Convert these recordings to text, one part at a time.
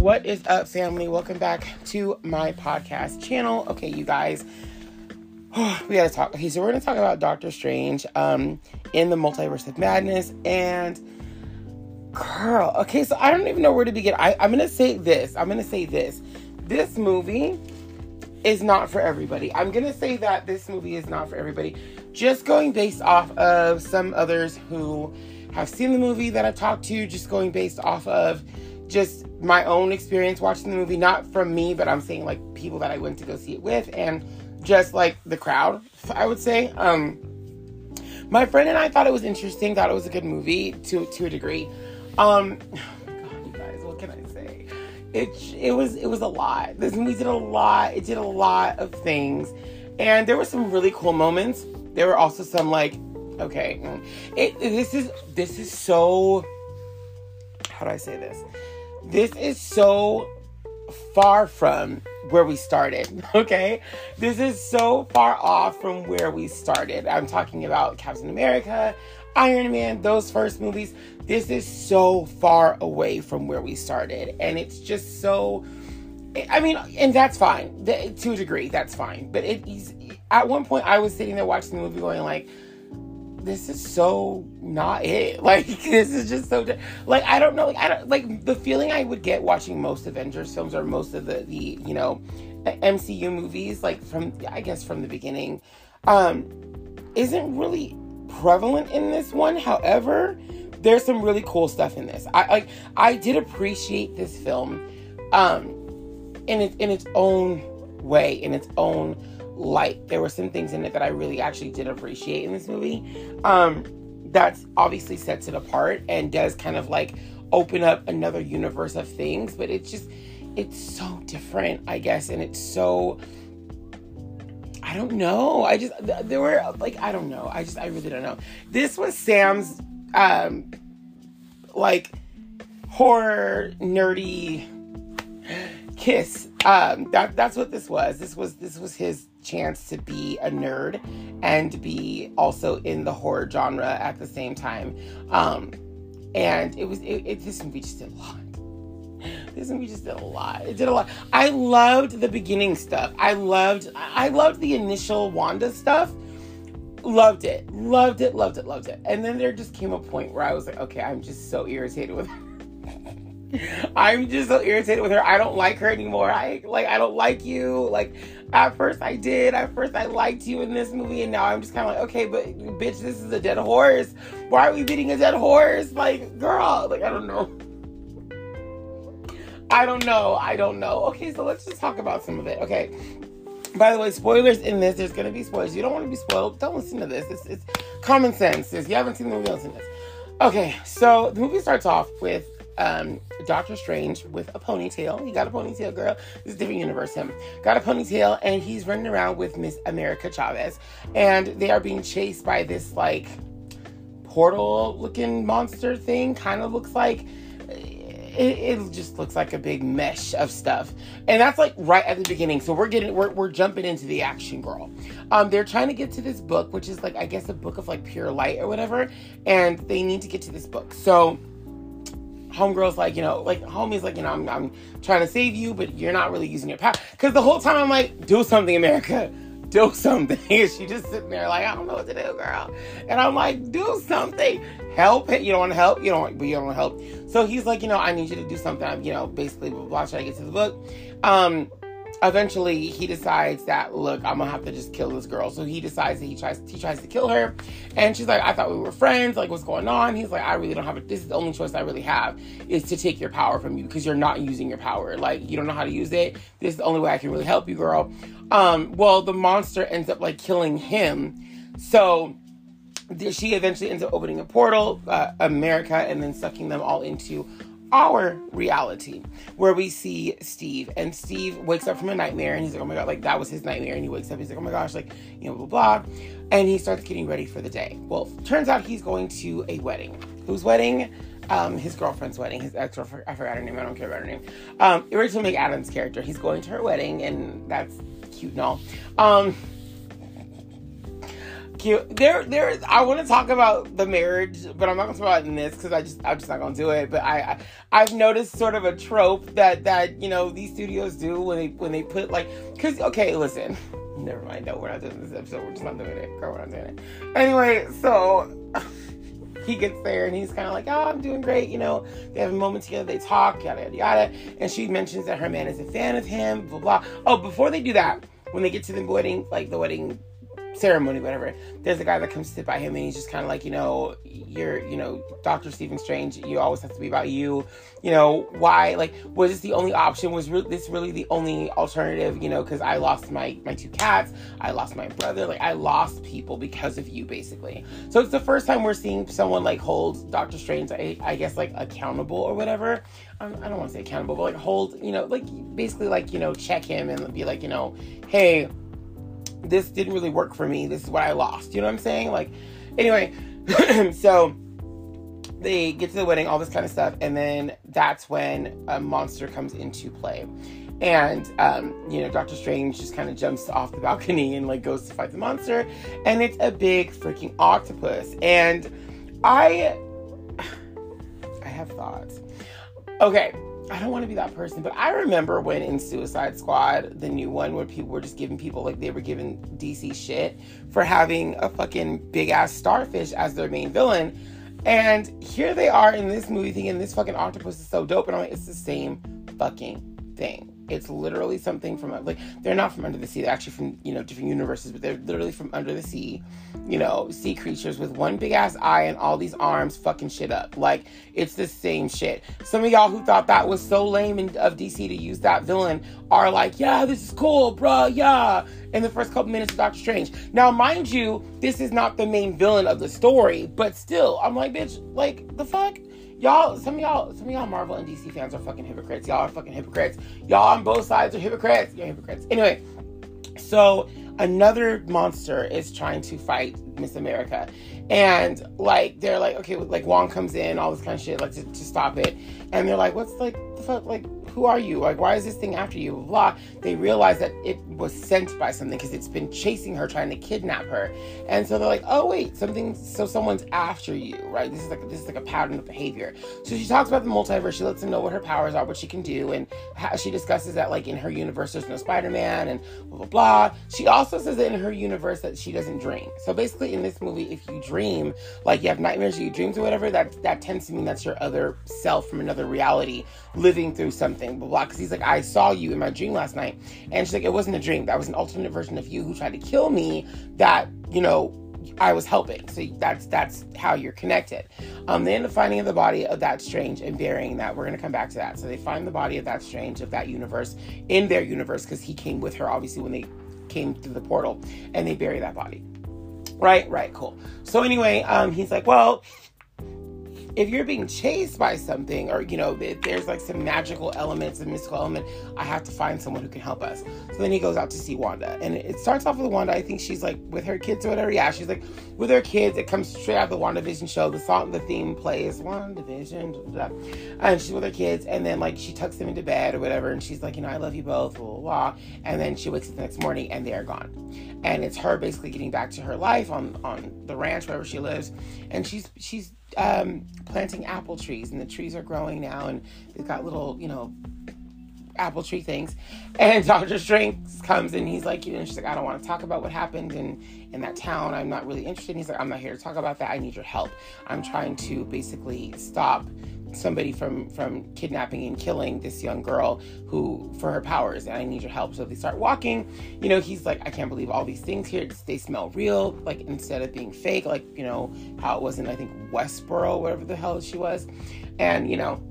What is up, family? Welcome back to my podcast channel. Okay, you guys, we gotta talk. Okay, so we're gonna talk about Doctor Strange um, in the Multiverse of Madness. And, girl, okay, so I don't even know where to begin. I, I'm gonna say this. I'm gonna say this. This movie is not for everybody. I'm gonna say that this movie is not for everybody. Just going based off of some others who have seen the movie that I've talked to, just going based off of just my own experience watching the movie, not from me, but I'm saying like people that I went to go see it with and just like the crowd, I would say. Um my friend and I thought it was interesting, thought it was a good movie to to a degree. Um oh God, you guys, what can I say? It it was it was a lot. This movie did a lot. It did a lot of things. And there were some really cool moments. There were also some like okay, mm, it this is this is so how do I say this? This is so far from where we started, okay? This is so far off from where we started. I'm talking about Captain America, Iron Man, those first movies. This is so far away from where we started. And it's just so. I mean, and that's fine. To a degree, that's fine. But it is. At one point, I was sitting there watching the movie going, like, this is so not it. Like this is just so like I don't know. Like I don't like the feeling I would get watching most Avengers films or most of the the you know MCU movies like from I guess from the beginning um isn't really prevalent in this one. However, there's some really cool stuff in this. I like I did appreciate this film um in its in its own way, in its own light. There were some things in it that I really actually did appreciate in this movie. Um, that's obviously sets it apart and does kind of like open up another universe of things, but it's just it's so different, I guess, and it's so I don't know. I just there were like I don't know. I just I really don't know. This was Sam's um like horror nerdy kiss. Um that that's what this was. This was this was his chance to be a nerd and be also in the horror genre at the same time. Um, and it was it, it this movie just did a lot. This movie just did a lot. It did a lot. I loved the beginning stuff. I loved I loved the initial Wanda stuff. Loved it. Loved it. Loved it. Loved it. And then there just came a point where I was like, okay, I'm just so irritated with I'm just so irritated with her. I don't like her anymore. I like I don't like you. Like at first I did. At first I liked you in this movie, and now I'm just kind of like, okay, but bitch, this is a dead horse. Why are we beating a dead horse? Like, girl, like I don't know. I don't know. I don't know. Okay, so let's just talk about some of it. Okay. By the way, spoilers in this. There's gonna be spoilers. You don't want to be spoiled. Don't listen to this. It's, it's common sense. If you haven't seen the movie, listen to this. Okay, so the movie starts off with um, Doctor Strange with a ponytail. He got a ponytail, girl. This is different universe. Him got a ponytail, and he's running around with Miss America Chavez, and they are being chased by this like portal-looking monster thing. Kind of looks like. It, it, just looks like a big mesh of stuff and that's like right at the beginning so we're getting we're, we're jumping into the action girl um they're trying to get to this book which is like i guess a book of like pure light or whatever and they need to get to this book so homegirl's like, you know, like homie's like, you know, I'm, I'm trying to save you, but you're not really using your power. Because the whole time I'm like, do something, America. Do something. And she just sitting there like, I don't know what to do, girl. And I'm like, do something. Help it. You don't want to help. You don't want, but you don't want to help. So he's like, you know, I need you to do something. I'm, you know, basically, blah, blah, should I get to the book? Um, eventually he decides that look i'm gonna have to just kill this girl. So he decides that he tries he tries to kill her. And she's like i thought we were friends. Like what's going on? He's like i really don't have it this is the only choice i really have is to take your power from you because you're not using your power. Like you don't know how to use it. This is the only way i can really help you girl. Um well the monster ends up like killing him. So she eventually ends up opening a portal uh, america and then sucking them all into our reality where we see Steve and Steve wakes up from a nightmare and he's like, oh my God, like that was his nightmare. And he wakes up, he's like, oh my gosh, like, you know, blah, blah. And he starts getting ready for the day. Well, turns out he's going to a wedding. Whose wedding? Um, his girlfriend's wedding, his ex girlfriend, I forgot her name, I don't care about her name. Um, Rachel McAdams' character, he's going to her wedding and that's cute and all. Um, cute. There, there. I want to talk about the marriage, but I'm not gonna talk about it in this because I just, I'm just not gonna do it. But I, I, have noticed sort of a trope that that you know these studios do when they when they put like, because okay, listen, never mind. No, we're not doing this episode. We're just not doing it. Girl, we're not doing it. Anyway, so. he gets there and he's kind of like, oh, I'm doing great. You know, they have a moment together, they talk, yada, yada, yada. And she mentions that her man is a fan of him, blah, blah. Oh, before they do that, when they get to the wedding, like the wedding ceremony, whatever, there's a guy that comes to sit by him and he's just kind of like, you know, you're, you know, Doctor Stephen Strange, you always have to be about you. You know, why? Like, was this the only option? Was re- this really the only alternative? You know, because I lost my my two cats, I lost my brother, like I lost people because of you, basically. So it's the first time we're seeing someone like hold Doctor Strange, I, I guess, like accountable or whatever. Um, I don't want to say accountable, but like hold, you know, like basically like you know check him and be like, you know, hey this didn't really work for me. This is what I lost. You know what I'm saying? Like, anyway, so they get to the wedding, all this kind of stuff, and then that's when a monster comes into play. And um, you know, Doctor Strange just kind of jumps off the balcony and like goes to fight the monster, and it's a big freaking octopus. And I, I have thoughts. Okay, I don't want to be that person, but I remember when in Suicide Squad, the new one, where people were just giving people like they were giving DC shit for having a fucking big ass starfish as their main villain. And here they are in this movie thinking this fucking octopus is so dope. And I'm like, it's the same fucking thing. It's literally something from like they're not from under the sea. They're actually from you know different universes, but they're literally from under the sea. You know, sea creatures with one big ass eye and all these arms fucking shit up. Like it's the same shit. Some of y'all who thought that was so lame of DC to use that villain are like, yeah, this is cool, bruh, yeah. In the first couple minutes of Doctor Strange. Now, mind you, this is not the main villain of the story, but still, I'm like, bitch, like the fuck y'all, some of y'all, some of y'all Marvel and DC fans are fucking hypocrites. Y'all are fucking hypocrites. Y'all on both sides are hypocrites. You're hypocrites. Anyway, so another monster is trying to fight Miss America. And like they're like, okay, like Wong comes in, all this kind of shit, like to, to stop it. And they're like, what's like the fuck like who are you? Like, why is this thing after you? Blah, They realize that it was sent by something because it's been chasing her, trying to kidnap her. And so they're like, oh wait, something. So someone's after you, right? This is like this is like a pattern of behavior. So she talks about the multiverse. She lets them know what her powers are, what she can do, and how she discusses that like in her universe there's no Spider-Man and blah blah blah. She also says that in her universe that she doesn't dream. So basically, in this movie, if you dream, like you have nightmares, or you dreams or whatever, that that tends to mean that's your other self from another reality living through something blah, blah, Because he's like, I saw you in my dream last night. And she's like, it wasn't a dream. That was an alternate version of you who tried to kill me that, you know, I was helping. So that's that's how you're connected. Um, they end up finding the body of that strange and burying that. We're gonna come back to that. So they find the body of that strange of that universe in their universe because he came with her, obviously, when they came through the portal, and they bury that body. Right, right, cool. So anyway, um, he's like, well, if you're being chased by something or you know there's like some magical elements and mystical element i have to find someone who can help us. So then he goes out to see wanda. And it starts off with wanda. I think she's like with her kids or whatever. Yeah she's like with her kids. It comes straight out of the wandavision show. The song the theme plays wandavision blah, and she's with her kids. And then like she tucks them into bed or whatever. And she's like you know i love you both blah, blah, blah. and then she wakes up the next morning and they're gone. And it's her basically getting back to her life on on the ranch wherever she lives. And she's she's um, planting apple trees, and the trees are growing now, and they've got little, you know, apple tree things. And Doctor Strange comes and he's like, you know, she's like, I don't want to talk about what happened in in that town. I'm not really interested. And he's like, I'm not here to talk about that. I need your help. I'm trying to basically stop somebody from from kidnapping and killing this young girl who for her powers and i need your help. So they start walking. You know he's like i can't believe all these things here. They smell real like instead of being fake like you know how it was in i think westboro whatever the hell she was. And you know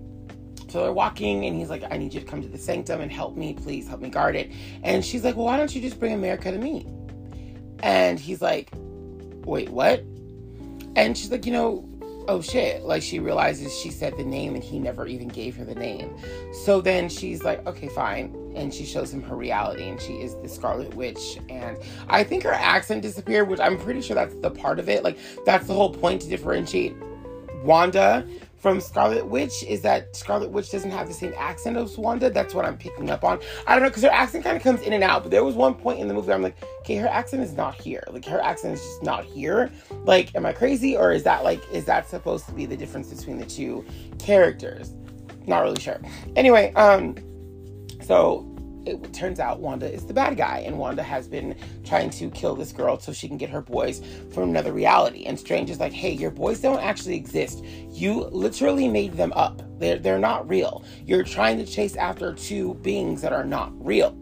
so they're walking and he's like i need you to come to the sanctum and help me please. Help me guard it. And she's like well why don't you just bring america to me? And he's like wait what? And she's like you know oh shit, like she realizes she said the name and he never even gave her the name. So then she's like, okay, fine. And she shows him her reality and she is the Scarlet Witch. And I think her accent disappeared, which I'm pretty sure that's the part of it. Like, that's the whole point to differentiate Wanda from Scarlet Witch is that Scarlet Witch doesn't have the same accent as Wanda. That's what I'm picking up on. I don't know because her accent kind of comes in and out. But there was one point in the movie I'm like, okay, her accent is not here. Like her accent is just not here. Like, am I crazy or is that like is that supposed to be the difference between the two characters? Not really sure. Anyway, um, so it turns out Wanda is the bad guy, and Wanda has been trying to kill this girl so she can get her boys from another reality. And Strange is like, hey, your boys don't actually exist. You literally made them up. They're, they're not real. You're trying to chase after two beings that are not real.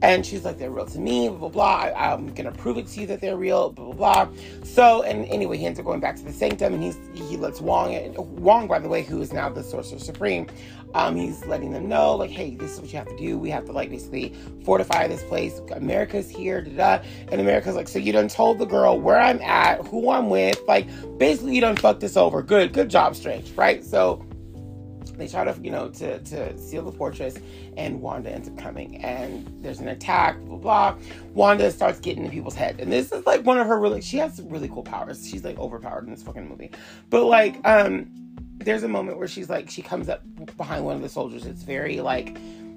And she's like, they're real to me, blah, blah, blah. I, am going to prove it to you that they're real, blah, blah, blah. So, and anyway, he ends up going back to the sanctum and he's, he lets Wong, Wong, by the way, who is now the Sorcerer Supreme, um, he's letting them know, like, hey, this is what you have to do. We have to, like, basically fortify this place. America's here, da da. And America's like, so you done told the girl where I'm at, who I'm with. Like, basically, you done fucked this over. Good, good job, Strange, right? So, they try to, you know, to, to seal the fortress, and Wanda ends up coming, and there's an attack, blah, blah, blah. Wanda starts getting in people's head, and this is like one of her really, she has some really cool powers. She's like overpowered in this fucking movie. But like, um, there's a moment where she's like, she comes up behind one of the soldiers. It's very like,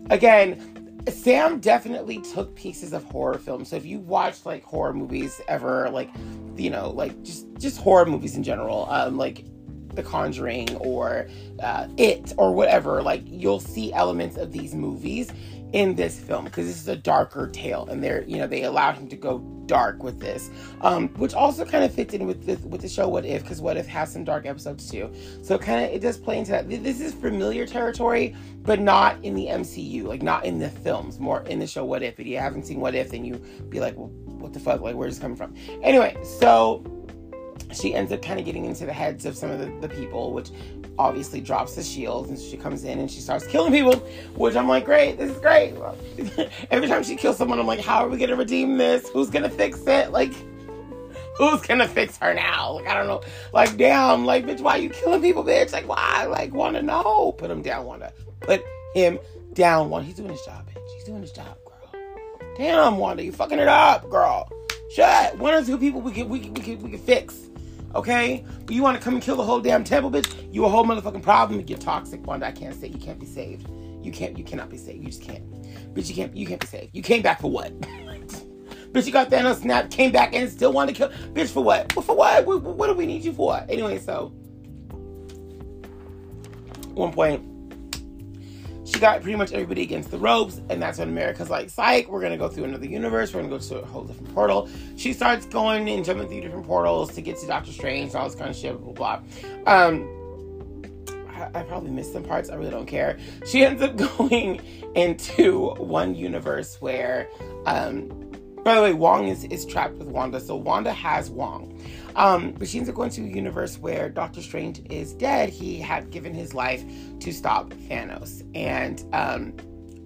again, Sam definitely took pieces of horror films. So if you watched like horror movies ever, like, you know, like just just horror movies in general, um, like the Conjuring or uh, It or whatever, like you'll see elements of these movies in this film because this is a darker tale, and they're you know they allowed him to go dark with this, um, which also kind of fits in with the with the show What If because What If has some dark episodes too. So kind of it does play into that. This is familiar territory, but not in the MCU, like not in the films, more in the show What If. If you haven't seen What If, then you be like, well, what the fuck? Like where's this coming from? Anyway, so she ends up kind of getting into the heads of some of the, the people, which obviously drops the shield and she comes in and she starts killing people, which I'm like, great, this is great. Every time she kills someone, I'm like, how are we gonna redeem this? Who's gonna fix it? Like, who's gonna fix her now? Like, I don't know. Like, damn, like, bitch, why are you killing people, bitch? Like, why? Like, wanna know? Put him down, Wanda. Put him down, Wanda. He's doing his job, bitch. He's doing his job, girl. Damn, Wanda, you fucking it up, girl. Shut. One or two people we can we can we can, we can fix. Okay? But you want to come and kill the whole damn temple, bitch? You a whole motherfucking problem. You get toxic, Wanda. I can't say you can't be saved. You can't. You cannot be saved. You just can't. Bitch, you can't. You can't be saved. You came back for what? bitch, you got Thanos uh, snap, came back and still wanted to kill. Bitch, for what? For what? what? What do we need you for? Anyway, so one point she got pretty much everybody against the ropes, and that's when America's like, psych, we're gonna go through another universe, we're gonna go to a whole different portal. She starts going and jumping through different portals to get to Doctor Strange and all this kind of shit, blah blah. blah. Um, I, probably missed some parts, I really don't care. She ends up going into one universe where um by the way, Wong is, is trapped with Wanda, so Wanda has Wong. Um, ends up going to a universe where Doctor Strange is dead. He had given his life to stop Thanos. And um,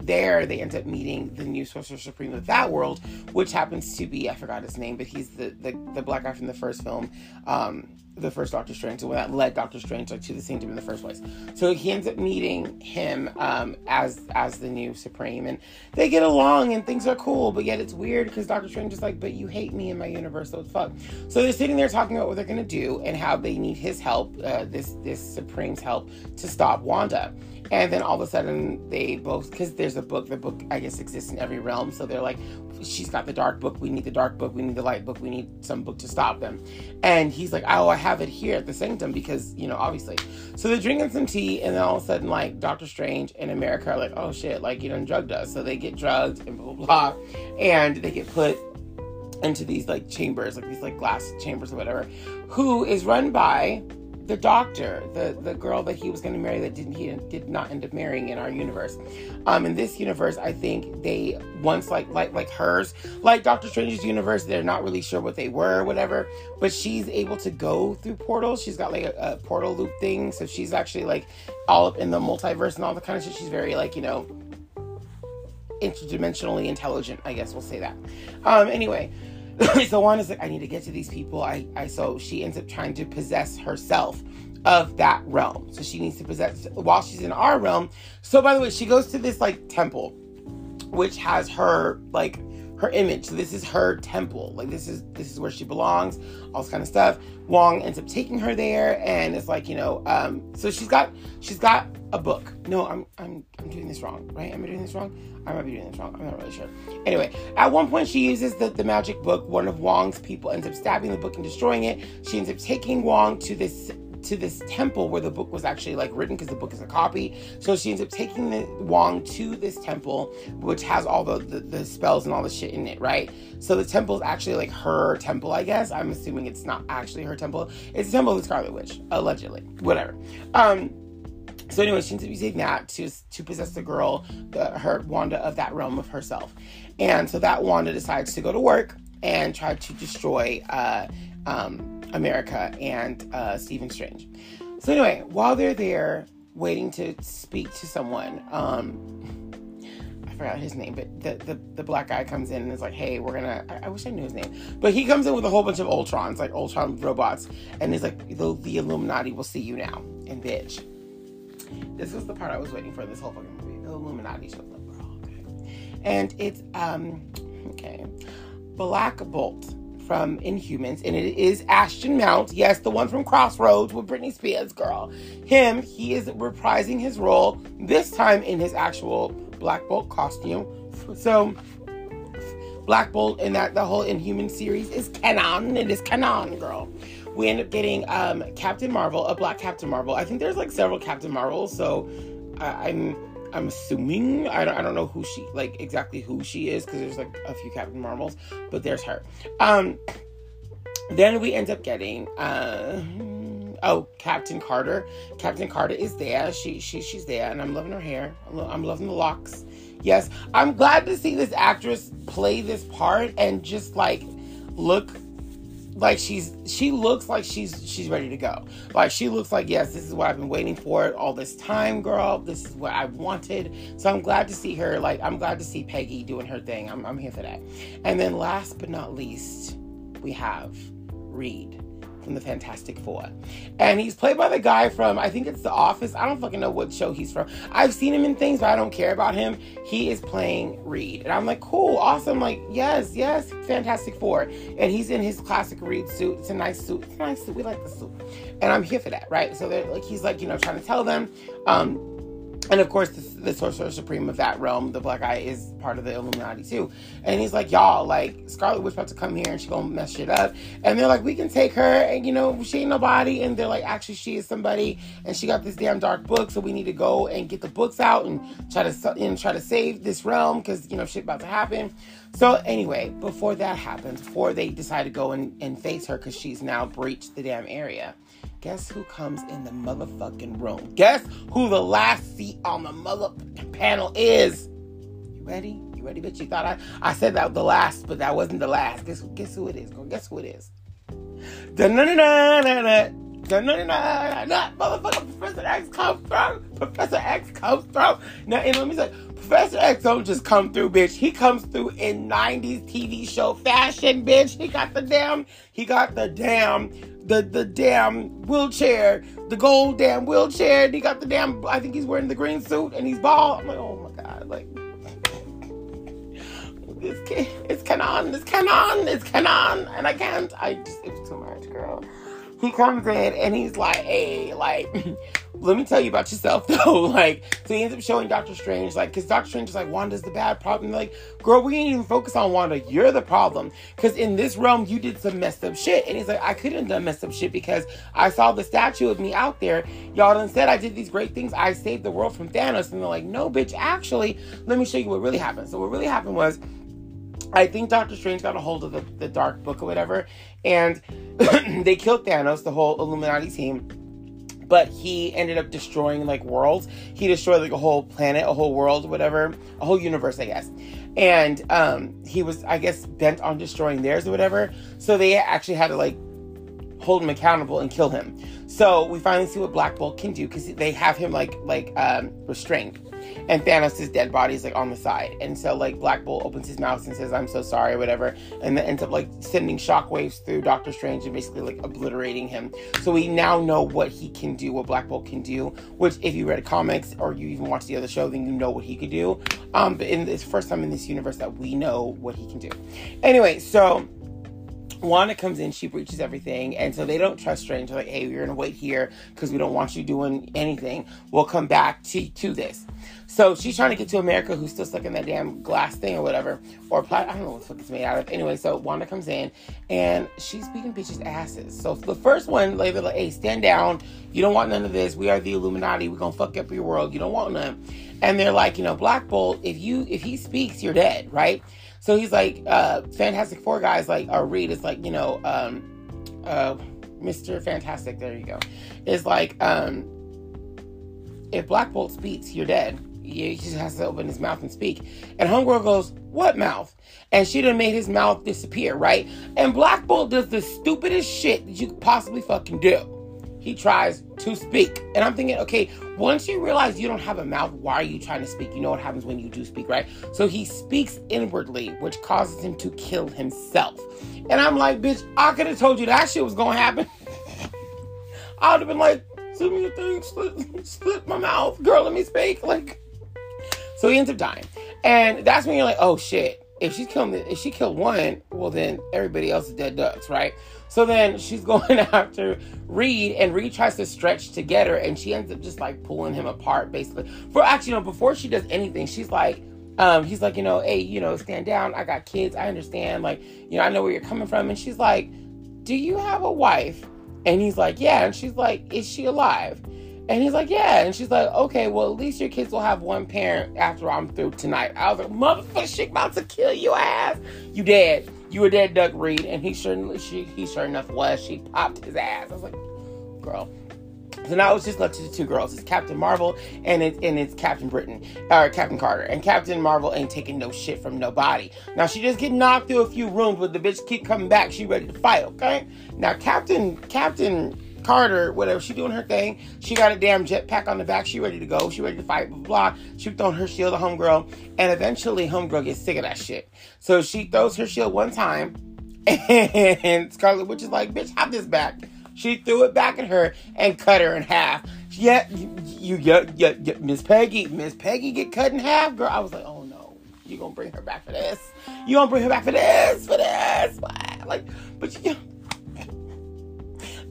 there they end up meeting the new Sorcerer Supreme of that world, which happens to be, I forgot his name, but he's the, the, the black guy from the first film. Um, the first Doctor Strange, so that led Doctor Strange like to the Sanctum in the first place. So he ends up meeting him um, as as the new Supreme, and they get along and things are cool. But yet it's weird because Doctor Strange is like, "But you hate me in my universe, so it's fuck." So they're sitting there talking about what they're gonna do and how they need his help, uh, this this Supreme's help to stop Wanda. And then all of a sudden, they both, because there's a book, the book, I guess, exists in every realm. So they're like, she's got the dark book. We need the dark book. We need the light book. We need some book to stop them. And he's like, oh, I have it here at the sanctum because, you know, obviously. So they're drinking some tea. And then all of a sudden, like, Doctor Strange and America are like, oh shit, like, you know, drugged us. So they get drugged and blah, blah, blah. And they get put into these, like, chambers, like these, like, glass chambers or whatever, who is run by the doctor, the the girl that he was going to marry that didn't he did not end up marrying in our universe. Um, in this universe, I think they once like like like hers, like Doctor Strange's universe, they're not really sure what they were, whatever. But she's able to go through portals. She's got like a, a portal loop thing, so she's actually like all up in the multiverse and all the kind of shit. She's very like you know interdimensionally intelligent. I guess we'll say that. Um, anyway. so Wanda's like, I need to get to these people. I, I so she ends up trying to possess herself of that realm. So she needs to possess while she's in our realm. So by the way, she goes to this like temple, which has her like her image. So this is her temple. Like this is this is where she belongs. All this kind of stuff. Wong ends up taking her there, and it's like you know. Um, so she's got she's got a book. No, I'm I'm I'm doing this wrong, right? Am I doing this wrong? I might be doing this wrong. I'm not really sure. Anyway, at one point she uses the, the magic book. One of Wong's people ends up stabbing the book and destroying it. She ends up taking Wong to this to this temple where the book was actually like written because the book is a copy. So she ends up taking the Wong to this temple, which has all the, the, the spells and all the shit in it, right? So the temple is actually like her temple, I guess. I'm assuming it's not actually her temple. It's a temple of the Scarlet Witch, allegedly. Whatever. Um, so anyway, she ends up using that to to possess the girl, the, her Wanda of that realm of herself, and so that Wanda decides to go to work and try to destroy uh, um, America and uh, Stephen Strange. So anyway, while they're there waiting to speak to someone, um, I forgot his name, but the, the, the black guy comes in and is like, "Hey, we're gonna." I, I, wish I knew his name, but he comes in with a whole bunch of Ultrons, like Ultron robots, and he's like, "The, the Illuminati will see you now." And bitch, this was the part I was waiting for this whole fucking movie. The Illuminati shows up, and it's um, okay, Black Bolt from Inhumans, and it is Anson Mount. Yes, the one from Crossroads with Britney Spears, girl. Him, he is reprising his role, this time in his actual Black Bolt costume. So, Black Bolt in that the whole Inhuman series is canon. It is canon, girl. We end up getting um, Captain Marvel, a Black Captain Marvel. I think there's like several Captain Marvels, so I'm I'm assuming I don't, I don't know who she like exactly who she is because there's like a few Captain Marvels, but there's her. Um, then we end up getting uh, oh Captain Carter. Captain Carter is there. She she she's there, and I'm loving her hair. I'm, I'm loving the locks. Yes, I'm glad to see this actress play this part and just like look like she's she looks like she's she's ready to go. Like she looks like yes, this is what I've been waiting for all this time, girl. This is what I wanted. So I'm glad to see her. Like I'm glad to see Peggy doing her thing. I'm I'm here for that. And then last but not least, we have Reed from the Fantastic Four. And he's played by the guy from, I think it's The Office. I don't fucking know what show he's from. I've seen him in things, but I don't care about him. He is playing Reed. And I'm like, cool, awesome. Like, yes, yes, Fantastic Four. And he's in his classic Reed suit. It's a nice suit. It's a nice suit. We like the suit. And I'm here for that, right? So they're like, he's like, you know, trying to tell them, um, and of course, the, the, sorcerer supreme of that realm, the black Eye, is part of the Illuminati too. And he's like, y'all, like Scarlet Witch about to come here and she gonna mess shit up. And they're like, we can take her, and you know, she ain't nobody. And they're like, actually, she is somebody, and she got this damn dark book, so we need to go and get the books out and try to and try to save this realm because you know shit about to happen. So anyway, before that happens, before they decide to go and, and face her because she's now breached the damn area Guess who comes in the motherfucking room? Guess who the last seat on the motherfucking panel is? You ready? You ready, bitch? You thought I, I said that the last, but that wasn't the last. Guess guess who it is? Guess who it is? Motherfucker, Professor X comes through. Professor X comes through. Now, and let me say, Professor X don't just come through, bitch. He comes through in 90s TV show fashion, bitch. He got the damn, he got the damn the the damn wheelchair, the gold damn wheelchair. And he got the damn. I think he's wearing the green suit and he's bald. I'm like, oh my god, like it's it's canon, it's canon, it's canon, and I can't. I just it's too much, girl. He comes in and he's like, hey, like let me tell you about yourself though. Like, so he ends up showing Doctor Strange, like, because Doctor Strange is like, Wanda's the bad problem. Like, girl, we didn't even focus on Wanda. You're the problem. Because in this realm, you did some messed up shit. And he's like, I couldn't have done messed up shit because I saw the statue of me out there. Y'all instead, I did these great things. I saved the world from Thanos. And they're like, no, bitch, actually, let me show you what really happened. So what really happened was. I think Doctor Strange got a hold of the, the dark book or whatever, and they killed Thanos, the whole Illuminati team but he ended up destroying like worlds. He destroyed like a whole planet, a whole world, whatever, a whole universe, I guess. And um, he was, I guess, bent on destroying theirs or whatever. So they actually had to like hold him accountable and kill him. So we finally see what Black Bolt can do because they have him like like um, restrained and Thanos' dead body is like on the side. And so like Black Bolt opens his mouth and says, I'm so sorry, or whatever, and then ends up like sending shockwaves through Doctor Strange and basically like obliterating him. So we now know what he can do, what Black Bolt can do, which if you read comics or you even watch the other show, then you know what he could do. Um, but in this first time in this universe that we know what he can do. Anyway, so Wanda comes in, she breaches everything, and so they don't trust Strange. They're like, hey, we're gonna wait here because we don't want you doing anything. We'll come back to to this. So she's trying to get to America, who's still stuck in that damn glass thing or whatever, or plat. I don't know what the fuck it's made out of. Anyway, so Wanda comes in and she's beating bitches' asses. So the first one, like, like, hey, stand down. You don't want none of this. We are the Illuminati. We're gonna fuck up your world. You don't want none. And they're like, you know, Black Bolt, if you if he speaks, you're dead, right? So he's like, uh, Fantastic Four guys, like, or Reed is like, you know, um, uh, Mr. Fantastic, there you go. Is like, um, if Black Bolt speaks, you're dead. He just has to open his mouth and speak. And Homegirl goes, What mouth? And she done made his mouth disappear, right? And Black Bolt does the stupidest shit that you could possibly fucking do. He tries to speak. And I'm thinking, okay, once you realize you don't have a mouth, why are you trying to speak? You know what happens when you do speak, right? So he speaks inwardly, which causes him to kill himself. And I'm like, bitch, I could have told you that shit was gonna happen. I would have been like, send me a thing, split, split my mouth, girl, let me speak. Like, so he ends up dying. And that's when you're like, oh shit. If she's killed if she killed one, well then everybody else is dead ducks, right? So then she's going after Reed, and Reed tries to stretch to get her, and she ends up just like pulling him apart, basically. For actually, you know, before she does anything, she's like, um, he's like, you know, hey, you know, stand down. I got kids. I understand. Like, you know, I know where you're coming from. And she's like, do you have a wife? And he's like, yeah. And she's like, is she alive? And he's like, yeah. And she's like, okay, well, at least your kids will have one parent after I'm through tonight. I was like, motherfucker, she about to kill your ass. You dead. You were dead, Duck Reed. And he sure, she, he sure enough was. She popped his ass. I was like, girl. So now it's just left to the two girls. It's Captain Marvel and it's and it's Captain Britain or Captain Carter. And Captain Marvel ain't taking no shit from nobody. Now she just get knocked through a few rooms, but the bitch keep coming back. She ready to fight. Okay. Now Captain Captain Carter, whatever, she doing her thing. She got a damn jetpack on the back. She ready to go. She ready to fight, blah, blah. She throwing her shield at Homegirl. And eventually Homegirl gets sick of that shit. So she throws her shield one time. And Scarlet Witch is like, bitch, have this back. She threw it back at her and cut her in half. Yeah, you, you, you, you, you Miss Peggy, Miss Peggy get cut in half, girl. I was like, oh no, you gonna bring her back for this? You gonna bring her back for this? For this? Like, but you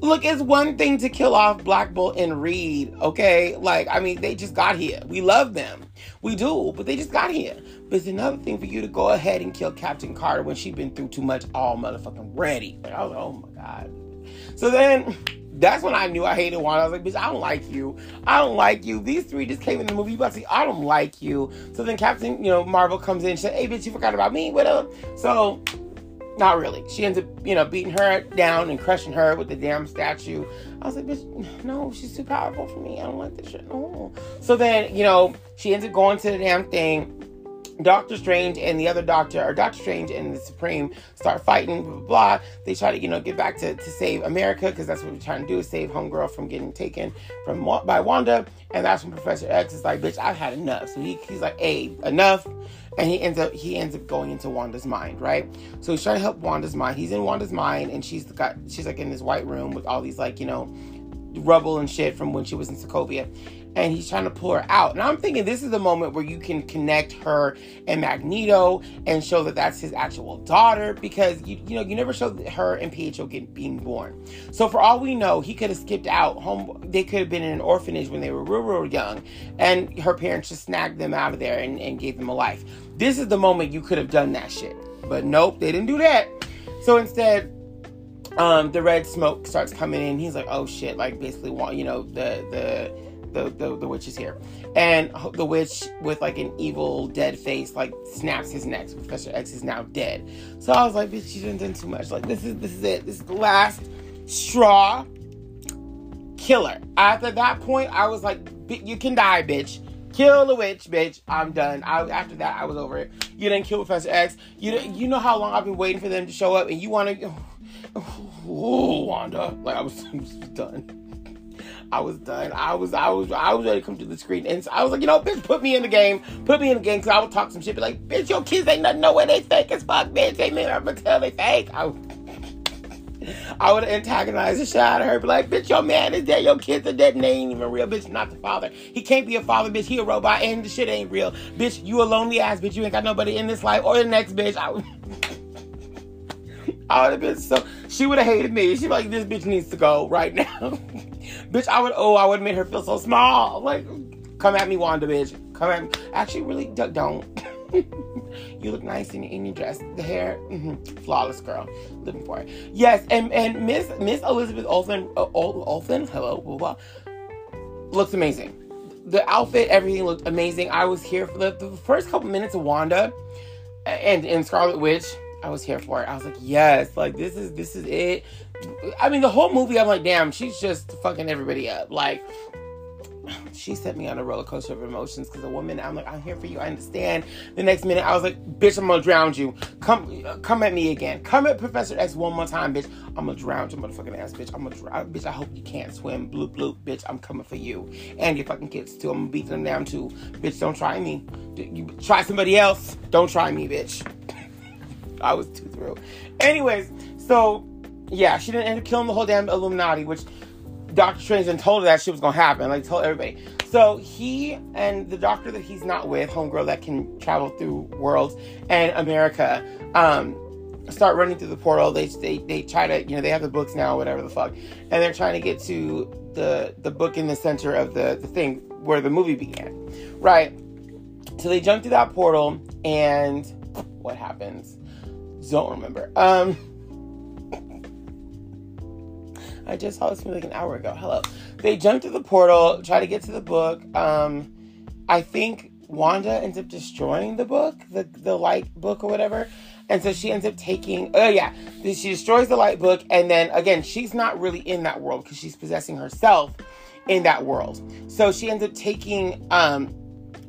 Look, it's one thing to kill off Black Bolt and Reed, okay? Like, I mean, they just got here. We love them. We do, but they just got here. But it's another thing for you to go ahead and kill Captain Carter when she's been through too much all motherfucking ready. Like, I was like, oh my God. So then that's when I knew I hated Wanda. I was like, bitch, I don't like you. I don't like you. These three just came in the movie. You about to see, I don't like you. So then Captain, you know, Marvel comes in and said, hey, bitch, you forgot about me, whatever. So not really. She ends up, you know, beating her down and crushing her with the damn statue. I was like, bitch, no, she's too powerful for me. I don't like this shit. No. So then, you know, she ends up going to the damn thing. Doctor Strange and the other doctor, or Doctor Strange and the Supreme, start fighting, blah, blah, blah. They try to, you know, get back to, to save America, because that's what we're trying to do, is save Homegirl from getting taken from by Wanda. And that's when Professor X is like, bitch, I've had enough. So he, he's like, hey, enough and he ends up he ends up going into Wanda's mind, right? So he's trying to help Wanda's mind. He's in Wanda's mind, and she's got she's like in this white room with all these like you know rubble and shit from when she was in Sokovia and he's trying to pull her out. And I'm thinking this is the moment where you can connect her and Magneto and show that that's his actual daughter because you you know you never showed her and Pietro getting being born. So for all we know, he could have skipped out home. They could have been in an orphanage when they were real real young, and her parents just snagged them out of there and, and gave them a life. This is the moment you could have done that shit, but nope, they didn't do that. So instead. Um, the red smoke starts coming in. He's like, "Oh shit!" Like basically, want you know the the the, the, the witch is here. And the witch with like an evil dead face like snaps his neck. So Professor X is now dead. So I was like, bitch, she's done done too much. Like this is this is it. This is the last straw. Killer. After that point, I was like, you can die, bitch. Kill the witch, bitch. I'm done. I, after that, I was over it. You didn't kill Professor X. You you know how long I've been waiting for them to show up, and you want to, oh, Wanda. Like I was, I was done. I was done. I was, I was, I was ready to come to the screen, and so I was like, you know, bitch, put me in the game, put me in the game, cause I would talk some shit, be like, bitch, your kids ain't nothing, no way they fake as fuck, bitch, they may never tell they fake. I, I would antagonize the shit out of her, be like, bitch, your man is dead, your kids are dead, and they ain't even real, bitch, not the father. He can't be a father, bitch, he a robot, and the shit ain't real. Bitch, you a lonely ass, bitch, you ain't got nobody in this life or the next, bitch. I I would have been so, she would have hated me. She'd be like, this bitch needs to go right now. bitch, I would, oh, I would have made her feel so small. Like, come at me, Wanda, bitch. Come at me. Actually, really, don't. you look nice in, your dress. The hair, mm-hmm, flawless, girl. Living for it. Yes, and and Miss Miss Elizabeth Olsen, uh, Olsen, hello, blah, blah, looks amazing. The outfit, everything looked amazing. I was here for the, the first couple minutes of Wanda and in Scarlet Witch. I was here for it. I was like, yes, like this is this is it. I mean, the whole movie, I'm like, damn, she's just fucking everybody up. Like, she set me on a roller coaster of emotions because a woman, I'm like, I'm here for you. I understand. The next minute, I was like, bitch, I'm gonna drown you. Come, come at me again. Come at Professor X one more time, bitch. I'm gonna drown your motherfucking ass, bitch. I'm gonna drown, bitch. I hope you can't swim. Bloop, bloop, bitch. I'm coming for you and your fucking kids too. I'm gonna beat them down too, bitch. Don't try me. You try somebody else. Don't try me, bitch. I was too through. Anyways, so yeah, she didn't end up killing the whole damn Illuminati, which Doctor Strange then told her that shit was gonna happen. Like told everybody. So he and the doctor that he's not with, homegirl that can travel through worlds and America, um, start running through the portal. They they they try to you know they have the books now, whatever the fuck, and they're trying to get to the the book in the center of the the thing where the movie began, right? So they jump through that portal, and what happens? Don't remember. Um. I just saw this movie like an hour ago. Hello. They jump to the portal, try to get to the book. Um, I think Wanda ends up destroying the book, the the light book or whatever. And so she ends up taking, oh yeah, she destroys the light book. And then again, she's not really in that world because she's possessing herself in that world. So she ends up taking um,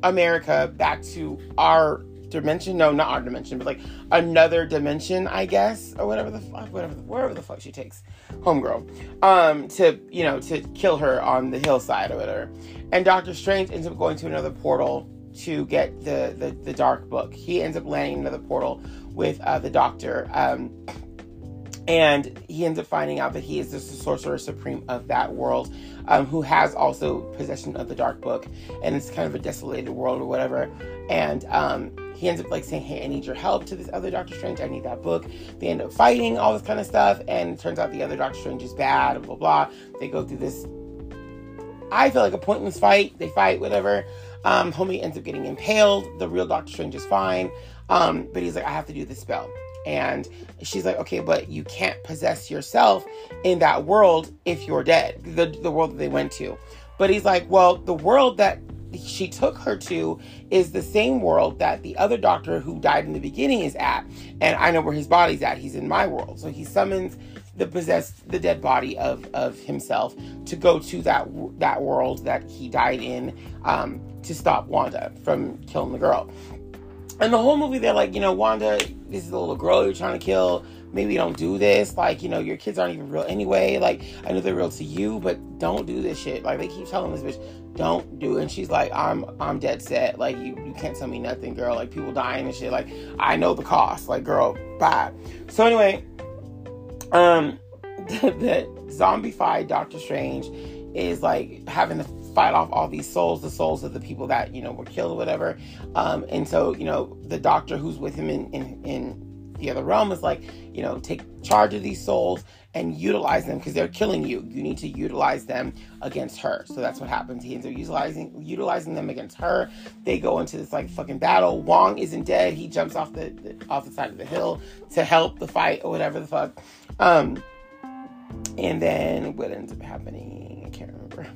America back to our dimension. No, not our dimension, but like another dimension, I guess, or whatever the fuck, whatever, wherever the fuck she takes homegirl, um, to you know to kill her on the hillside or whatever. And Doctor Strange ends up going to another portal to get the the, the dark book. He ends up landing another portal with uh, the Doctor. Um, and he ends up finding out that he is the sorcerer supreme of that world, um, who has also possession of the dark book, and it's kind of a desolated world or whatever. And um, he ends up like saying, Hey, I need your help to this other Doctor Strange. I need that book. They end up fighting, all this kind of stuff. And turns out the other Doctor Strange is bad, blah, blah, blah. They go through this, I feel like a pointless fight. They fight, whatever. Um, homie ends up getting impaled. The real Doctor Strange is fine. Um, but he's like, I have to do this spell. And she's like, okay, but you can't possess yourself in that world if you're dead, the, the world that they went to. But he's like, well, the world that she took her to is the same world that the other doctor who died in the beginning is at. And I know where his body's at. He's in my world. So he summons the possessed, the dead body of, of himself to go to that that world that he died in um, to stop Wanda from killing the girl. And the whole movie, they're like, you know, Wanda, this is the little girl you're trying to kill. Maybe don't do this. Like, you know, your kids aren't even real anyway. Like, I know they're real to you, but don't do this shit. Like, they keep telling this bitch, don't do it. And she's like, I'm I'm dead set. Like you, you can't tell me nothing, girl. Like people dying and shit. Like I know the cost. Like girl, bye. So anyway, um the, the zombie fight, Doctor Strange is like having to fight off all these souls, the souls of the people that, you know, were killed or whatever. Um, and so, you know, the doctor who's with him in, in, in the other realm is like, you know, take charge of these souls and utilize them because they're killing you. You need to utilize them against her. So that's what happens. He ends up utilizing utilizing them against her. They go into this like fucking battle. Wong isn't dead. He jumps off the, the off the side of the hill to help the fight or whatever the fuck. Um, and then what ends up happening? I can't remember.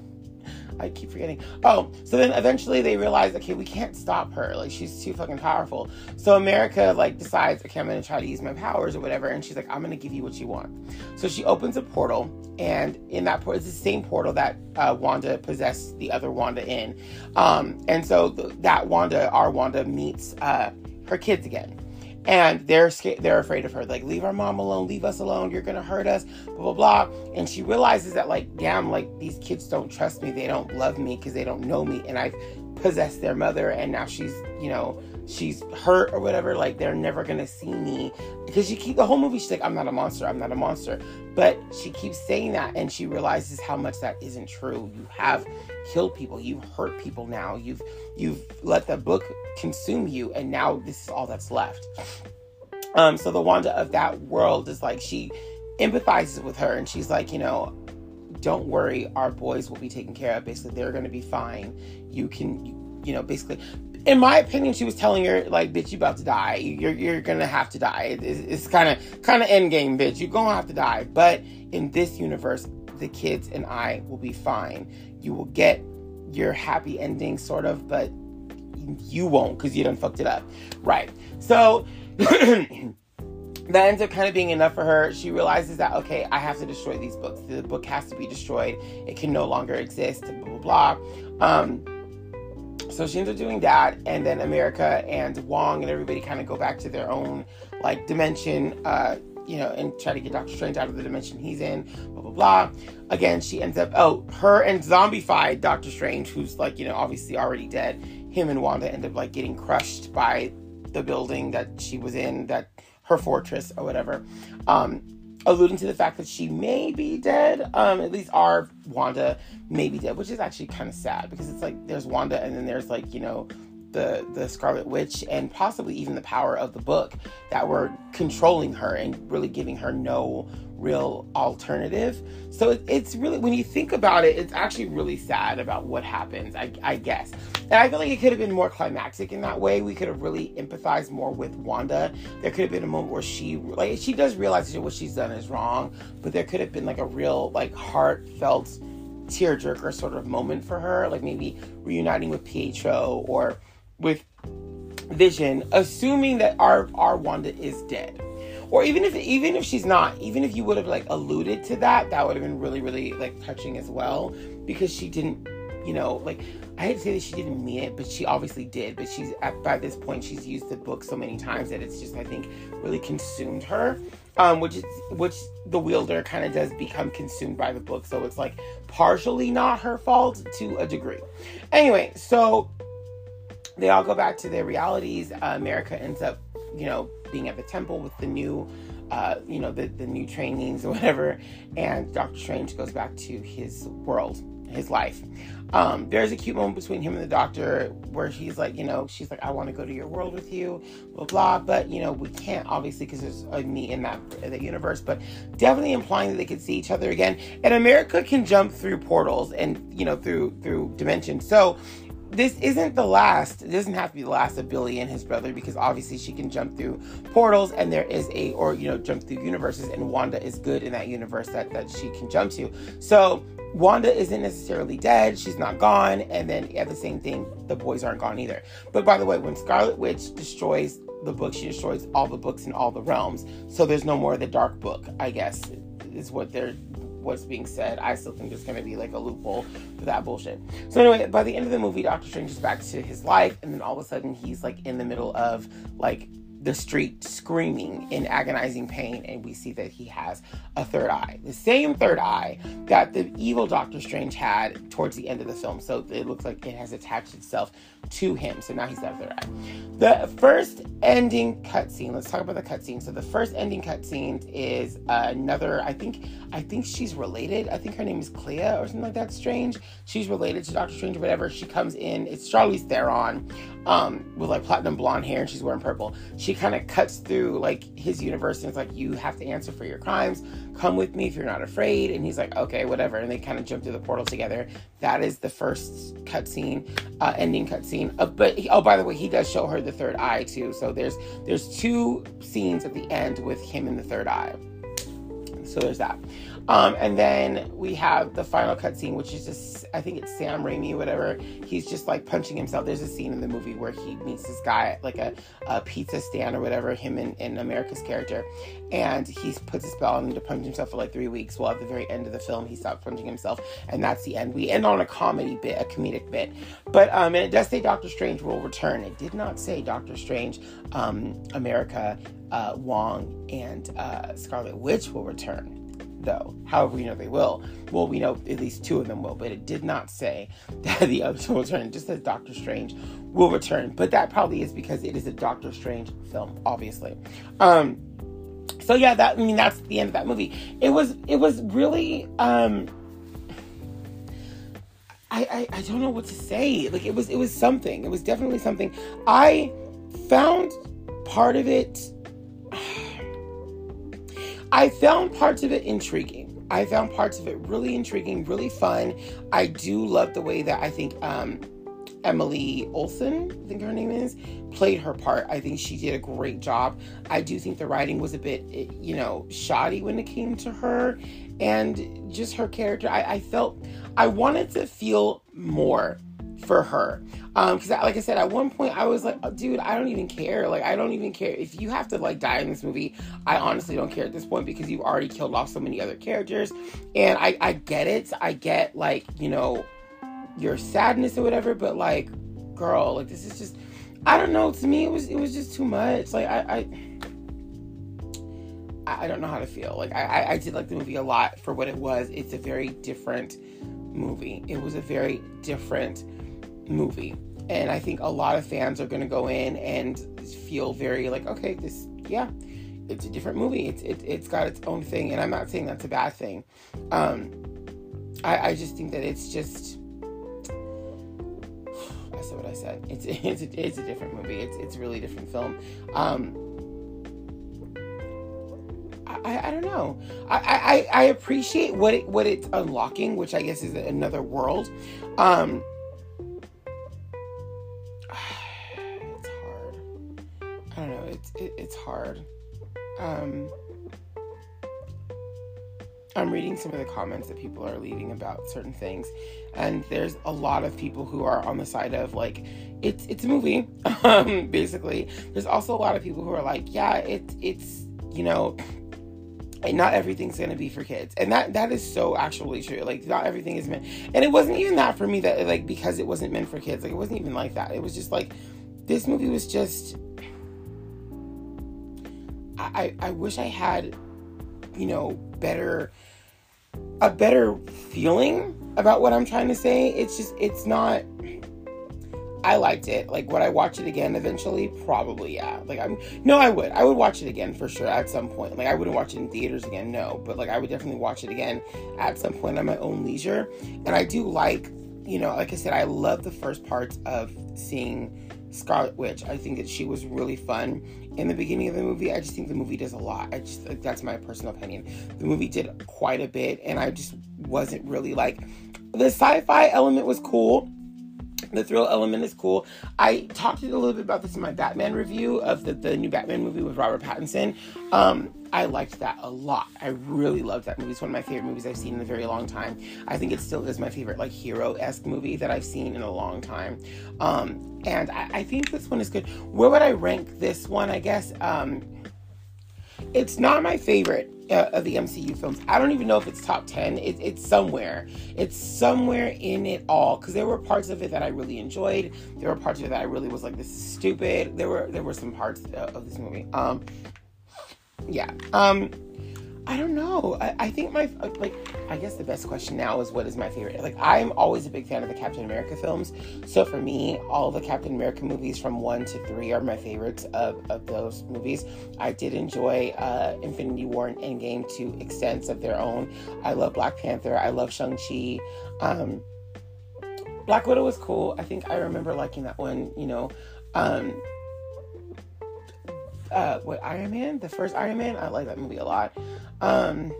I keep forgetting. Oh, so then eventually they realize, okay, we can't stop her. Like she's too fucking powerful. So America like decides, okay, I'm gonna try to use my powers or whatever. And she's like, I'm gonna give you what you want. So she opens a portal, and in that portal, it's the same portal that uh, Wanda possessed the other Wanda in. Um, and so th- that Wanda, our Wanda, meets uh, her kids again. And they're scared, they're afraid of her. Like, leave our mom alone, leave us alone. You're gonna hurt us. Blah blah blah. And she realizes that like, damn, like these kids don't trust me. They don't love me because they don't know me, and I've possessed their mother, and now she's you know she's hurt or whatever, like they're never gonna see me because she keep the whole movie. She's like, I'm not a monster. I'm not a monster. But she keeps saying that, and she realizes how much that isn't true. You have killed people. You've hurt people. Now you've you've let the book consume you, and now this is all that's left. Um, so the Wanda of that world is like she empathizes with her, and she's like, you know, don't worry, our boys will be taken care of. Basically, they're to be fine. You can, you, you know, basically, in my opinion, she was telling her like, "Bitch, you about to die. You're you're gonna have to die. It's kind of kind of end game, bitch. You're gonna have to die." But in this universe, the kids and I will be fine. You will get your happy ending, sort of, but you won't because you done fucked it up, right? So. that ends up kind of being enough for her. She realizes that okay, I have to destroy these books. The book has to be destroyed. It can no longer exist. Blah blah blah. Um, so she ends up doing that, and then America and Wong and everybody kind of go back to their own like dimension, uh, you know, and try to get Doctor Strange out of the dimension he's in. Blah blah blah. Again, she ends up oh her and zombified Doctor Strange, who's like you know obviously already dead. Him and Wanda end up like getting crushed by the building that she was in, that her fortress or whatever. Um, alluding to the fact that she may be dead. Um, at least our Wanda may be dead, which is actually kind of sad because it's like there's Wanda and then there's like you know the the Scarlet Witch and possibly even the power of the book that were controlling her and really giving her no real alternative. So it, it's really when you think about it, it's actually really sad about what happens. I, I guess, and I feel like it could have been more climactic in that way. We could have really empathized more with Wanda. There could have been a moment where she like she does realize that what she's done is wrong, but there could have been like a real like heartfelt tearjerker sort of moment for her, like maybe reuniting with Pietro or with Vision, assuming that our our Wanda is dead. Or even if even if she's not, even if you would have like alluded to that, that would have been really really like touching as well because she didn't, you know, like I hate to say that she didn't mean it, but she obviously did. But she's at by this point she's used the book so many times that it's just I think really consumed her. Um, which is which the wielder kind of does become consumed by the book, so it's like partially not her fault to a degree. Anyway, so they all go back to their realities. Uh, America ends up, you know, being at the temple with the new, uh, you know, the, the new trainings or whatever. And Doctor Strange goes back to his world, his life. Um, there's a cute moment between him and the doctor where he's like, you know, she's like, I want to go to your world with you, blah, blah. But, you know, we can't obviously because there's a me in that, in that universe, but definitely implying that they could see each other again. And America can jump through portals and, you know, through, through dimensions. So this isn't the last. It doesn't have to be the last of Billy and his brother because obviously she can jump through portals and there is a, or, you know, jump through universes and Wanda is good in that universe that, that she can jump to. So Wanda isn't necessarily dead. She's not gone. And then at the same thing, the boys aren't gone either. But by the way, when Scarlet Witch destroys the book, she destroys all the books in all the realms. So there's no more the dark book, I guess, is what they're what's being said. I still think there's to be like a loophole for that bullshit. So anyway, by the end of the movie, Doctor Strange is back to his life, and then all of a sudden he's like in the middle of like the street screaming in agonizing pain, and we see that he has a third eye. The same third eye that the evil Doctor Strange had towards the end of the film. So it looks like it has attached itself to him. So now he's got a third eye. The first ending cutscene, let's talk about the cutscene. So the first ending cutscene is another, I think, I think she's related. I think her name is Clea or something like that. Strange. She's related to Doctor Strange or whatever. She comes in, it's Charlize Theron um, with like platinum blonde hair and she's wearing purple. She kind of cuts through like his universe and it's like, you have to answer for your crimes. Come with me if you're not afraid. And he's like, okay, whatever. And they kind of jump through the portal together. That is the first cutscene, uh, ending cutscene. Uh, but he, oh, by the way, he does show her the third eye too. So there's there's two scenes at the end with him in the third eye. So there's that. Um, and then we have the final cutscene, which is just, I think it's Sam Raimi, whatever. He's just like punching himself. There's a scene in the movie where he meets this guy at like a, a pizza stand or whatever, him and, and America's character. And he puts a spell on him to punch himself for like three weeks. Well, at the very end of the film, he stops punching himself. And that's the end. We end on a comedy bit, a comedic bit. But, um, and it does say Doctor Strange will return. It did not say Doctor Strange, um, America, uh, Wong, and uh, Scarlet Witch will return though. However, we know they will. Well, we know at least two of them will, but it did not say that the others will return. It just says Doctor Strange will return. But that probably is because it is a Doctor Strange film, obviously. Um, so yeah, that I mean that's the end of that movie. It was it was really um I, I, I don't know what to say. Like it was it was something. It was definitely something. I found part of it I found parts of it intriguing. I found parts of it really intriguing, really fun. I do love the way that I think um, Emily Olsen, I think her name is, played her part. I think she did a great job. I do think the writing was a bit, you know, shoddy when it came to her and just her character. I, I felt I wanted to feel more for her. Um, because like I said, at one point I was like, oh, dude, I don't even care. Like, I don't even care if you have to like die in this movie. I honestly don't care at this point because you've already killed off so many other characters, and I I get it. I get like you know your sadness or whatever, but like, girl, like this is just. I don't know. To me, it was it was just too much. Like I, I I don't know how to feel. Like I, I did like the movie a lot for what it was. It's a very different movie. It was a very different movie. And I think a lot of fans are going to go in and feel very like, okay, this, yeah, it's a different movie. It's it, it's got its own thing, and I'm not saying that's a bad thing. Um, I, I just think that it's just. I said what I said. It's it's a, it's a different movie. It's it's a really different film. Um, I, I don't know. I, I, I appreciate what it what it's unlocking, which I guess is another world. Um, I don't know. It's it, it's hard. Um, I'm reading some of the comments that people are leaving about certain things, and there's a lot of people who are on the side of like, it's it's a movie, um, basically. There's also a lot of people who are like, yeah, it's it's you know, not everything's gonna be for kids, and that that is so actually true. Like, not everything is meant, and it wasn't even that for me that like because it wasn't meant for kids. Like, it wasn't even like that. It was just like this movie was just I, I wish I had, you know, better, a better feeling about what I'm trying to say. It's just, it's not, I liked it. Like, would I watch it again eventually? Probably, yeah. Like, I'm, no, I would. I would watch it again for sure at some point. Like, I wouldn't watch it in theaters again, no. But, like, I would definitely watch it again at some point on my own leisure. And I do like, you know, like I said, I love the first parts of seeing Scarlet Witch. I think that she was really fun in the beginning of the movie. I just think the movie does a lot. I just that's my personal opinion. The movie did quite a bit, and I just wasn't really like the sci-fi element was cool. The thrill element is cool. I talked a little bit about this in my Batman review of the, the new Batman movie with Robert Pattinson. Um, I liked that a lot. I really loved that movie. It's one of my favorite movies I've seen in a very long time. I think it still is my favorite like hero esque movie that I've seen in a long time. Um, and I, I, think this one is good. Where would I rank this one? I guess um, it's not my favorite uh, of the MCU films. I don't even know if it's top 10. It, it's somewhere. It's somewhere in it all because there were parts of it that I really enjoyed. There were parts of it that I really was like, this is stupid. There were there were some parts uh, of this movie. Um, yeah. Um, I don't know. I, I think my like I guess the best question now is what is my favorite? Like I'm always a big fan of the Captain America films. So for me, all the Captain America movies from one to three are my favorites of, of those movies. I did enjoy uh, Infinity War and Endgame to extents of their own. I love Black Panther. I love Shang Chi. Um, Black Widow was cool. I think I remember liking that one. You know. Um, uh, what Iron Man, the first Iron Man, I like that movie a lot. Um,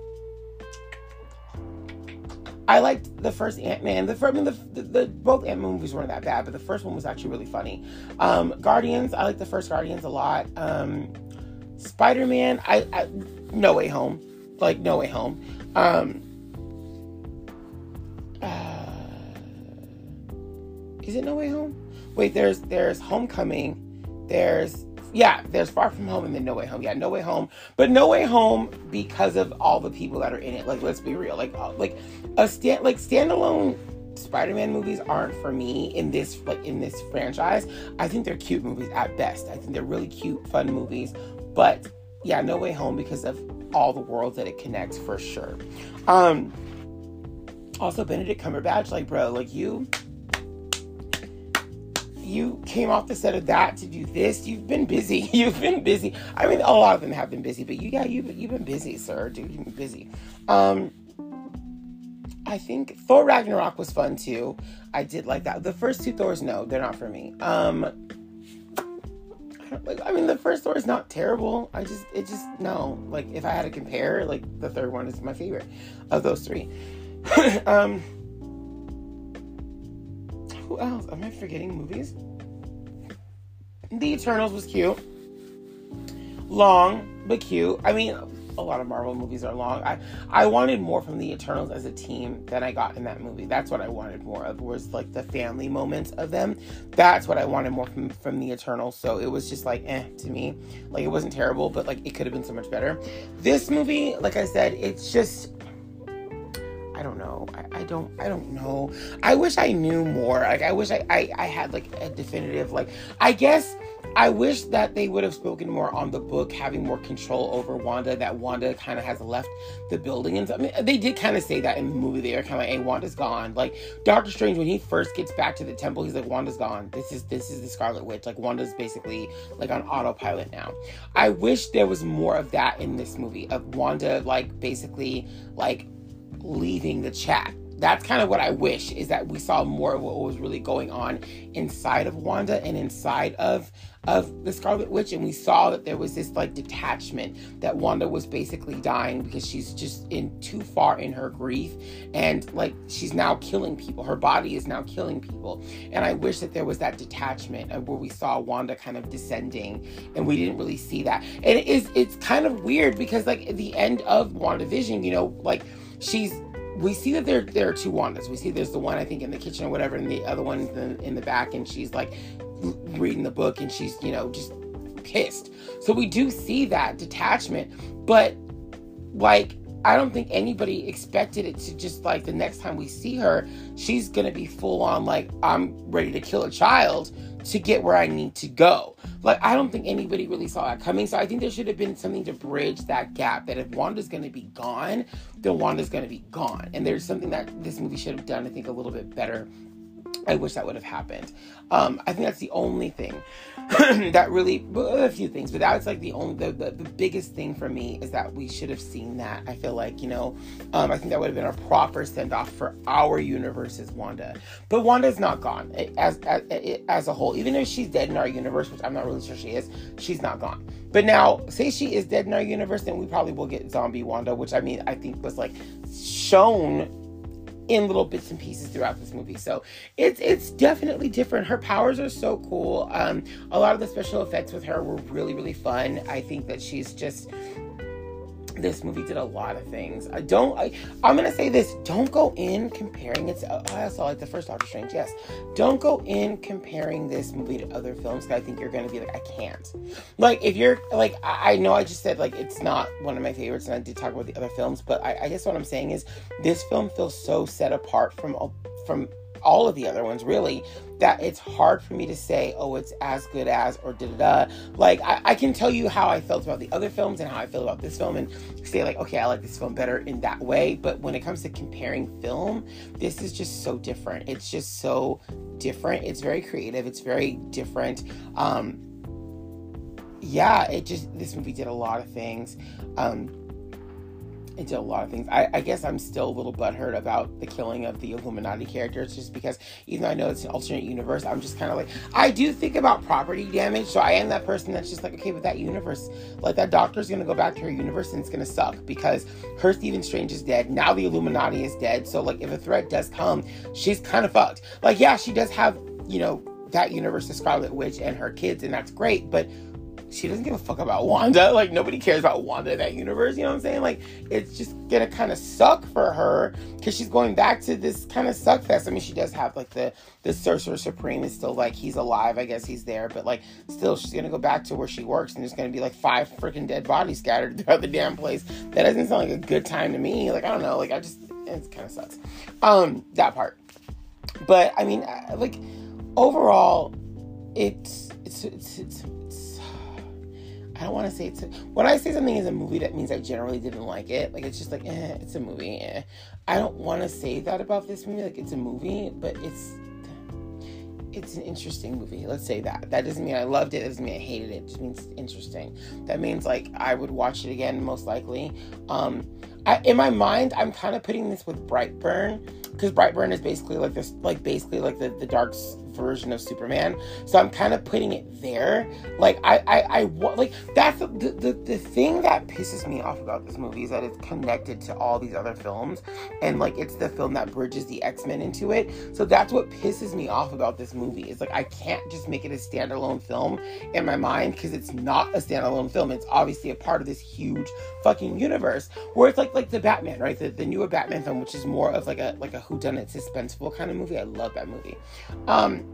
I liked the first Ant Man. The first, I mean, the, the, the both Ant Man movies weren't that bad, but the first one was actually really funny. Um, Guardians, I like the first Guardians a lot. Um, Spider Man, I, I No Way Home. like No Way Home. Um, uh, is it No Way Home? Wait, there's there's Homecoming. There's yeah, there's Far From Home and then No Way Home. Yeah, No Way Home, but No Way Home because of all the people that are in it. Like, let's be real. Like, uh, like a stand like standalone Spider-Man movies aren't for me in this like in this franchise. I think they're cute movies at best. I think they're really cute, fun movies. But yeah, No Way Home because of all the worlds that it connects for sure. Um also Benedict Cumberbatch, like bro, like you you came off the set of that to do this. You've been busy. You've been busy. I mean, a lot of them have been busy, but you, yeah, you've, you've been busy, sir. Dude, you've been busy. Um, I think Thor Ragnarok was fun too. I did like that. The first two Thors, no, they're not for me. Um, I, I mean, the first Thor is not terrible. I just, it just, no. Like, if I had to compare, like, the third one is my favorite of those three. um, who else? Am I forgetting movies? The Eternals was cute. Long, but cute. I mean, a lot of Marvel movies are long. I I wanted more from the Eternals as a team than I got in that movie. That's what I wanted more of was like the family moments of them. That's what I wanted more from from the Eternals. So it was just like eh to me. Like it wasn't terrible, but like it could have been so much better. This movie, like I said, it's just I don't know. I, I, don't I don't know. I wish I knew more. Like I wish I, I, I had like a definitive like I guess I wish that they would have spoken more on the book, having more control over Wanda, that Wanda kind of has left the building. And I mean, they did kind of say that in the movie. They are kind of like, hey, Wanda's gone. Like Doctor Strange, when he first gets back to the temple, he's like, Wanda's gone. This is this is the Scarlet Witch. Like Wanda's basically like on autopilot now. I wish there was more of that in this movie of Wanda like basically like leaving the chat. That's kind of what I wish is that we saw more of what was really going on inside of Wanda and inside of of the Scarlet Witch, and we saw that there was this like detachment that Wanda was basically dying because she's just in too far in her grief, and like she's now killing people. Her body is now killing people, and I wish that there was that detachment of where we saw Wanda kind of descending, and we didn't really see that. And it is it's kind of weird because like at the end of WandaVision, you know, like she's we see that there there are two Wandas. We see there's the one I think in the kitchen or whatever, and the other one in the, in the back, and she's like reading the book, and she's you know just pissed. So we do see that detachment, but like I don't think anybody expected it to just like the next time we see her, she's gonna be full on like I'm ready to kill a child to get where I need to go. Like, I don't think anybody really saw that coming. So I think there should have been something to bridge that gap that if Wanda's going to be gone, then Wanda's going to be gone. And there's something that this movie should have done, I think, a little bit better I wish that would have happened. Um, I think that's the only thing that really, a few things, but that's like the only, the, the, the, biggest thing for me is that we should have seen that. I feel like, you know, um, I think that would have been a proper send off for our universe as Wanda. But Wanda's not gone eh, as, as, eh, eh, as a whole. Even if she's dead in our universe, which I'm not really sure she is, she's not gone. But now, say she is dead in our universe, then we probably will get zombie Wanda, which I mean, I think was like shown in little bits and pieces throughout this movie. So it's it's definitely different. Her powers are so cool. Um, a lot of the special effects with her were really really fun. I think that she's just this movie did a lot of things. I don't. I, I'm gonna say this. Don't go in comparing it. To, oh, I saw like the first Doctor Strange. Yes. Don't go in comparing this movie to other films. Cause I think you're gonna be like, I can't. Like if you're like, I, I know I just said like it's not one of my favorites, and I did talk about the other films, but I, I guess what I'm saying is this film feels so set apart from from all of the other ones really that it's hard for me to say oh it's as good as or da da da. Like I, I, can tell you how i felt about the other films and how i feel about this film and say like okay i like this film better in that way. But when it comes to comparing film this is just so different. It's just so different. It's very creative. It's very different. Um yeah it just this movie did a lot of things. Um into a lot of things. I, I, guess I'm still a little butthurt about the killing of the Illuminati characters, just because even though I know it's an alternate universe, I'm just kind of like I do think about property damage. So I am that person that's just like, okay, but that universe, like that doctor's gonna go back to her universe and it's gonna suck because her Stephen Strange is dead. Now the Illuminati is dead. So like if a threat does come, she's kind of fucked. Like yeah, she does have you know that universe, the Scarlet Witch and her kids, and that's great, but she doesn't give a fuck about Wanda. Like nobody cares about Wanda in that universe. You know what I'm saying? Like it's just gonna kind of suck for her because she's going back to this kind of suck fest. I mean, she does have like the the Sorcerer Supreme is still like he's alive. I guess he's there, but like still, she's gonna go back to where she works, and there's gonna be like five freaking dead bodies scattered throughout the damn place. That doesn't sound like a good time to me. Like I don't know. Like I just it kind of sucks. Um, that part. But I mean, like overall, it's it's, it's, it's I don't want to say it's a, when I say something is a movie that means I generally didn't like it. Like it's just like eh, it's a movie eh. I don't want to say that about this movie like it's a movie but it's it's an interesting movie let's say that. That doesn't mean I loved it doesn't mean I hated it, it just means interesting. That means like I would watch it again most likely. Um I, in my mind I'm kind of putting this with Brightburn because Brightburn is basically like this like basically like the the dark version of Superman. So I'm kind of putting it there. Like I, I, I like that's the, the the thing that pisses me off about this movie is that it's connected to all these other films, and like it's the film that bridges the X Men into it. So that's what pisses me off about this movie. Is like I can't just make it a standalone film in my mind because it's not a standalone film. It's obviously a part of this huge fucking universe where it's like like the Batman, right? The, the newer Batman film, which is more of like a like a whodunit suspenseful kind of movie. I love that movie. Um,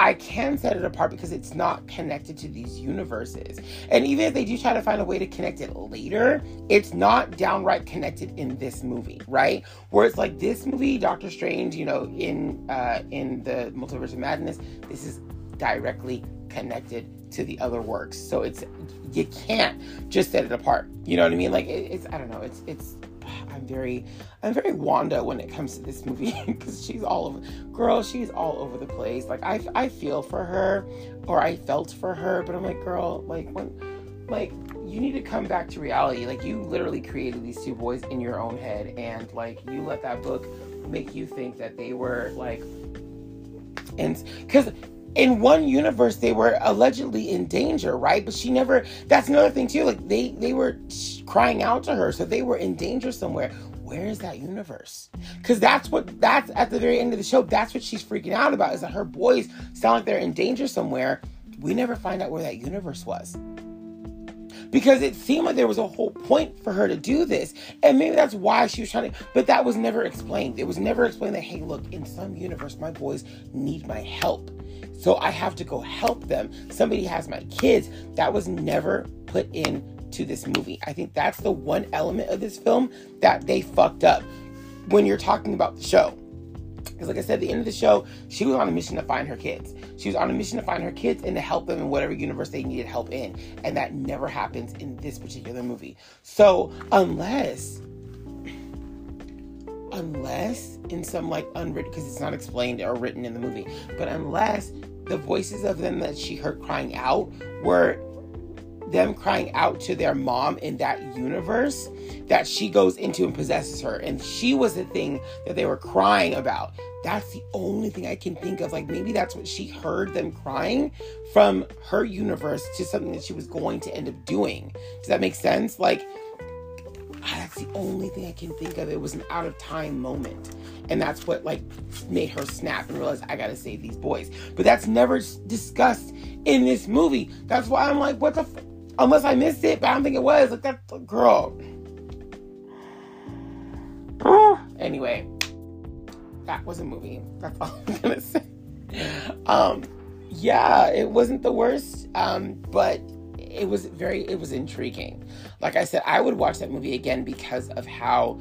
I can set it apart because it's not connected to these universes. And even if they do try to find a way to connect it later, it's not downright connected in this movie, right? Where it's like this movie, Doctor Strange, you know, in uh, in the Multiverse of Madness, this is directly connected to the other works. So it's you can't just set it apart. You know what I mean? Like it, it's I don't know. It's it's I'm very I'm very Wanda when it comes to this movie because she's all over girl, she's all over the place. Like I I feel for her or I felt for her, but I'm like, girl, like when like you need to come back to reality. Like you literally created these two boys in your own head and like you let that book make you think that they were like and because in one universe they were allegedly in danger right? But she never that's another thing too like they they were crying out to her so they were in danger somewhere. Where is that universe? Because that's what that's at the very end of the show that's what she's freaking out about is that her boys sound like they're in danger somewhere. We never find out where that universe was because it seemed like there was a whole point for her to do this. And maybe that's why she was trying to, but that was never explained. It was never explained that, hey, look, in some universe, my boys need my help. So I have to go help them. Somebody has my kids. That was never put into this movie. I think that's the one element of this film that they fucked up when you're talking about the show. Because, like I said, at the end of the show, she was on a mission to find her kids. She was on a mission to find her kids and to help them in whatever universe they needed help in. And that never happens in this particular movie. So, unless unless in some like unwritten because it's not explained or written in the movie but unless the voices of them that she heard crying out were them crying out to their mom in that universe that she goes into and possesses her and she was the thing that they were crying about that's the only thing i can think of like maybe that's what she heard them crying from her universe to something that she was going to end up doing does that make sense like Ah, that's the only thing I can think of. It was an out of time moment. And that's what like made her snap and realize I gotta save these boys. But that's never discussed in this movie. That's why I'm like, what the f-? Unless I missed it, but I don't think it was. Like that girl. anyway, that was a movie. That's all I'm gonna say. Um, yeah, it wasn't the worst. Um, but it was very it was intriguing. Like I said, I would watch that movie again because of how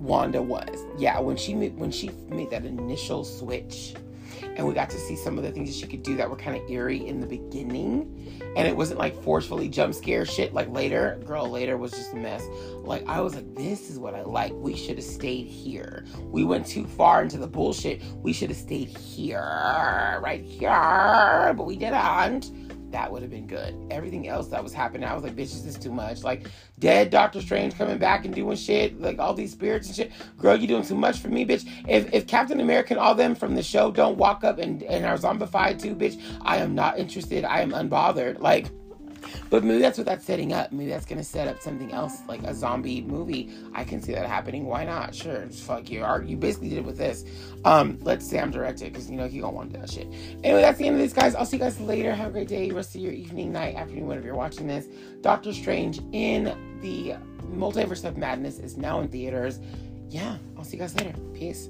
Wanda was. Yeah, when she made, when she made that initial switch and we got to see some of the things that she could do that were kind of eerie in the beginning. And it wasn't like forcefully jump scare shit like later girl later was just a mess. Like i was like this is what i like. We should have stayed here. We went too far into the bullshit. We should have stayed here right here. But we didn't that would have been good. Everything else that was happening, I was like, bitch, this is too much. Like, dead Doctor Strange coming back and doing shit, like all these spirits and shit. Girl, you doing too much for me, bitch. If, if Captain America and all them from the show don't walk up and, and are zombified too, bitch, I am not interested. I am unbothered. Like, But maybe that's what that's setting up. Maybe that's gonna set up something else, like a zombie movie. I can see that happening. Why not? Sure, fuck you. You basically did it with this. Um, let's Sam direct it because you know he gonna want to do that shit. Anyway, that's the end of this, guys. I'll see you guys later. Have a great day, rest of your evening, night, afternoon, whenever you're watching this. Doctor Strange in the Multiverse of Madness is now in theaters. Yeah, I'll see you guys later. Peace.